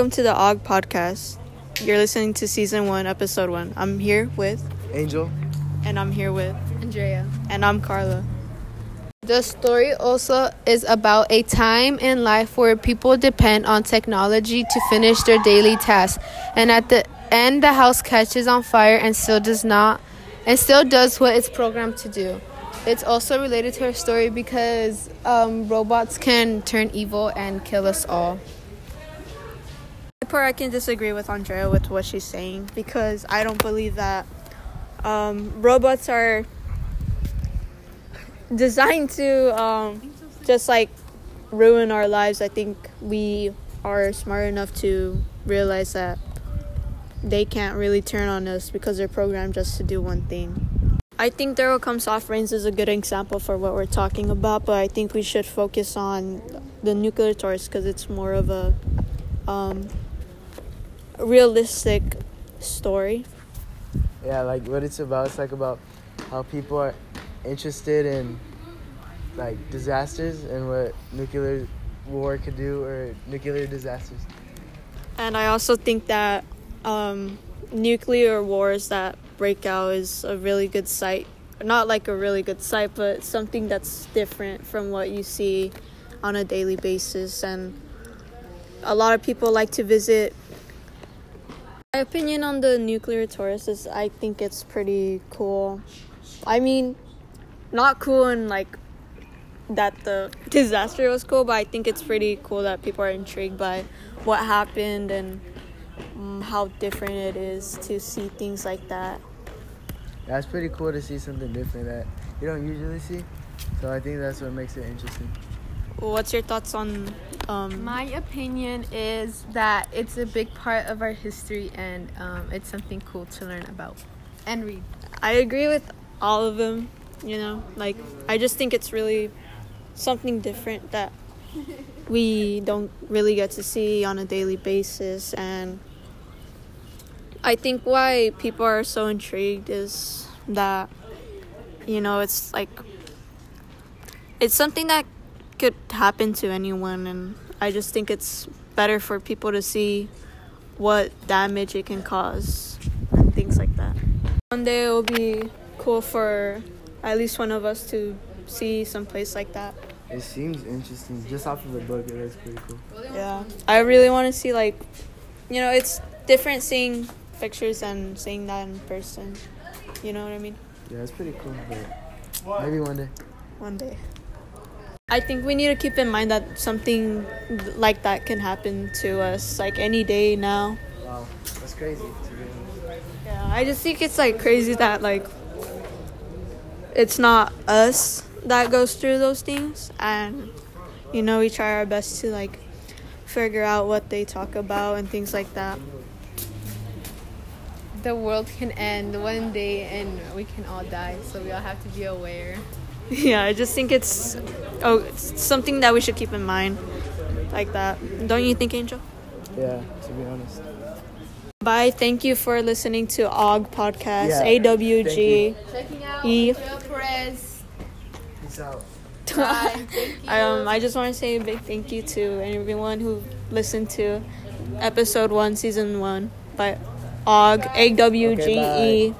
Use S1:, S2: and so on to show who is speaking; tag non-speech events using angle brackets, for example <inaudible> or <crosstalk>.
S1: Welcome to the OG podcast. You're listening to season one, episode one. I'm here with,
S2: Angel.
S1: and I'm here with,
S3: Andrea.
S1: and I'm Carla.
S3: The story also is about a time in life where people depend on technology to finish their daily tasks, and at the end, the house catches on fire and still does not, and still does what it's programmed to do. It's also related to her story because um, robots can turn evil and kill us all.
S1: Part I can disagree with Andrea with what she's saying because I don't believe that um, robots are designed to um, just like ruin our lives. I think we are smart enough to realize that they can't really turn on us because they're programmed just to do one thing. I think There Will Come Soft Rains is a good example for what we're talking about, but I think we should focus on the nuclear tourist because it's more of a um, realistic story.
S2: Yeah, like what it's about. It's like about how people are interested in like disasters and what nuclear war could do or nuclear disasters.
S1: And I also think that um, nuclear wars that break out is a really good site. Not like a really good site, but something that's different from what you see on a daily basis. And a lot of people like to visit. Opinion on the nuclear tourist is I think it's pretty cool. I mean, not cool in like that the disaster was cool, but I think it's pretty cool that people are intrigued by what happened and um, how different it is to see things like that.
S2: That's pretty cool to see something different that you don't usually see. So I think that's what makes it interesting.
S1: What's your thoughts on um,
S3: My opinion is that it's a big part of our history and um, it's something cool to learn about and read.
S1: I agree with all of them. You know, like I just think it's really something different that <laughs> we don't really get to see on a daily basis, and I think why people are so intrigued is that you know it's like it's something that could happen to anyone, and I just think it's better for people to see what damage it can cause and things like that. One day it will be cool for at least one of us to see some place like that.
S2: It seems interesting. Just off of the book, it looks pretty cool.
S1: Yeah. I really want to see like you know, it's different seeing pictures and seeing that in person. You know what I mean?
S2: Yeah, it's pretty cool. But maybe one day.
S1: One day. I think we need to keep in mind that something like that can happen to us like any day now.
S2: Wow, that's crazy. to be.
S1: Yeah, I just think it's like crazy that like it's not us that goes through those things and you know we try our best to like figure out what they talk about and things like that.
S3: The world can end one day and we can all die, so we all have to be aware. <laughs>
S1: Yeah, I just think it's oh it's something that we should keep in mind like that. Don't you think, Angel?
S2: Yeah, to be honest.
S1: Bye. Thank you for listening to OG podcast.
S2: Yeah,
S1: AWG.
S3: Checking out
S1: E.
S3: Perez.
S2: Peace out.
S3: Bye. <laughs> Thank you.
S1: um, I just want to say a big thank you to everyone who listened to episode one, season one by OG, A W G E.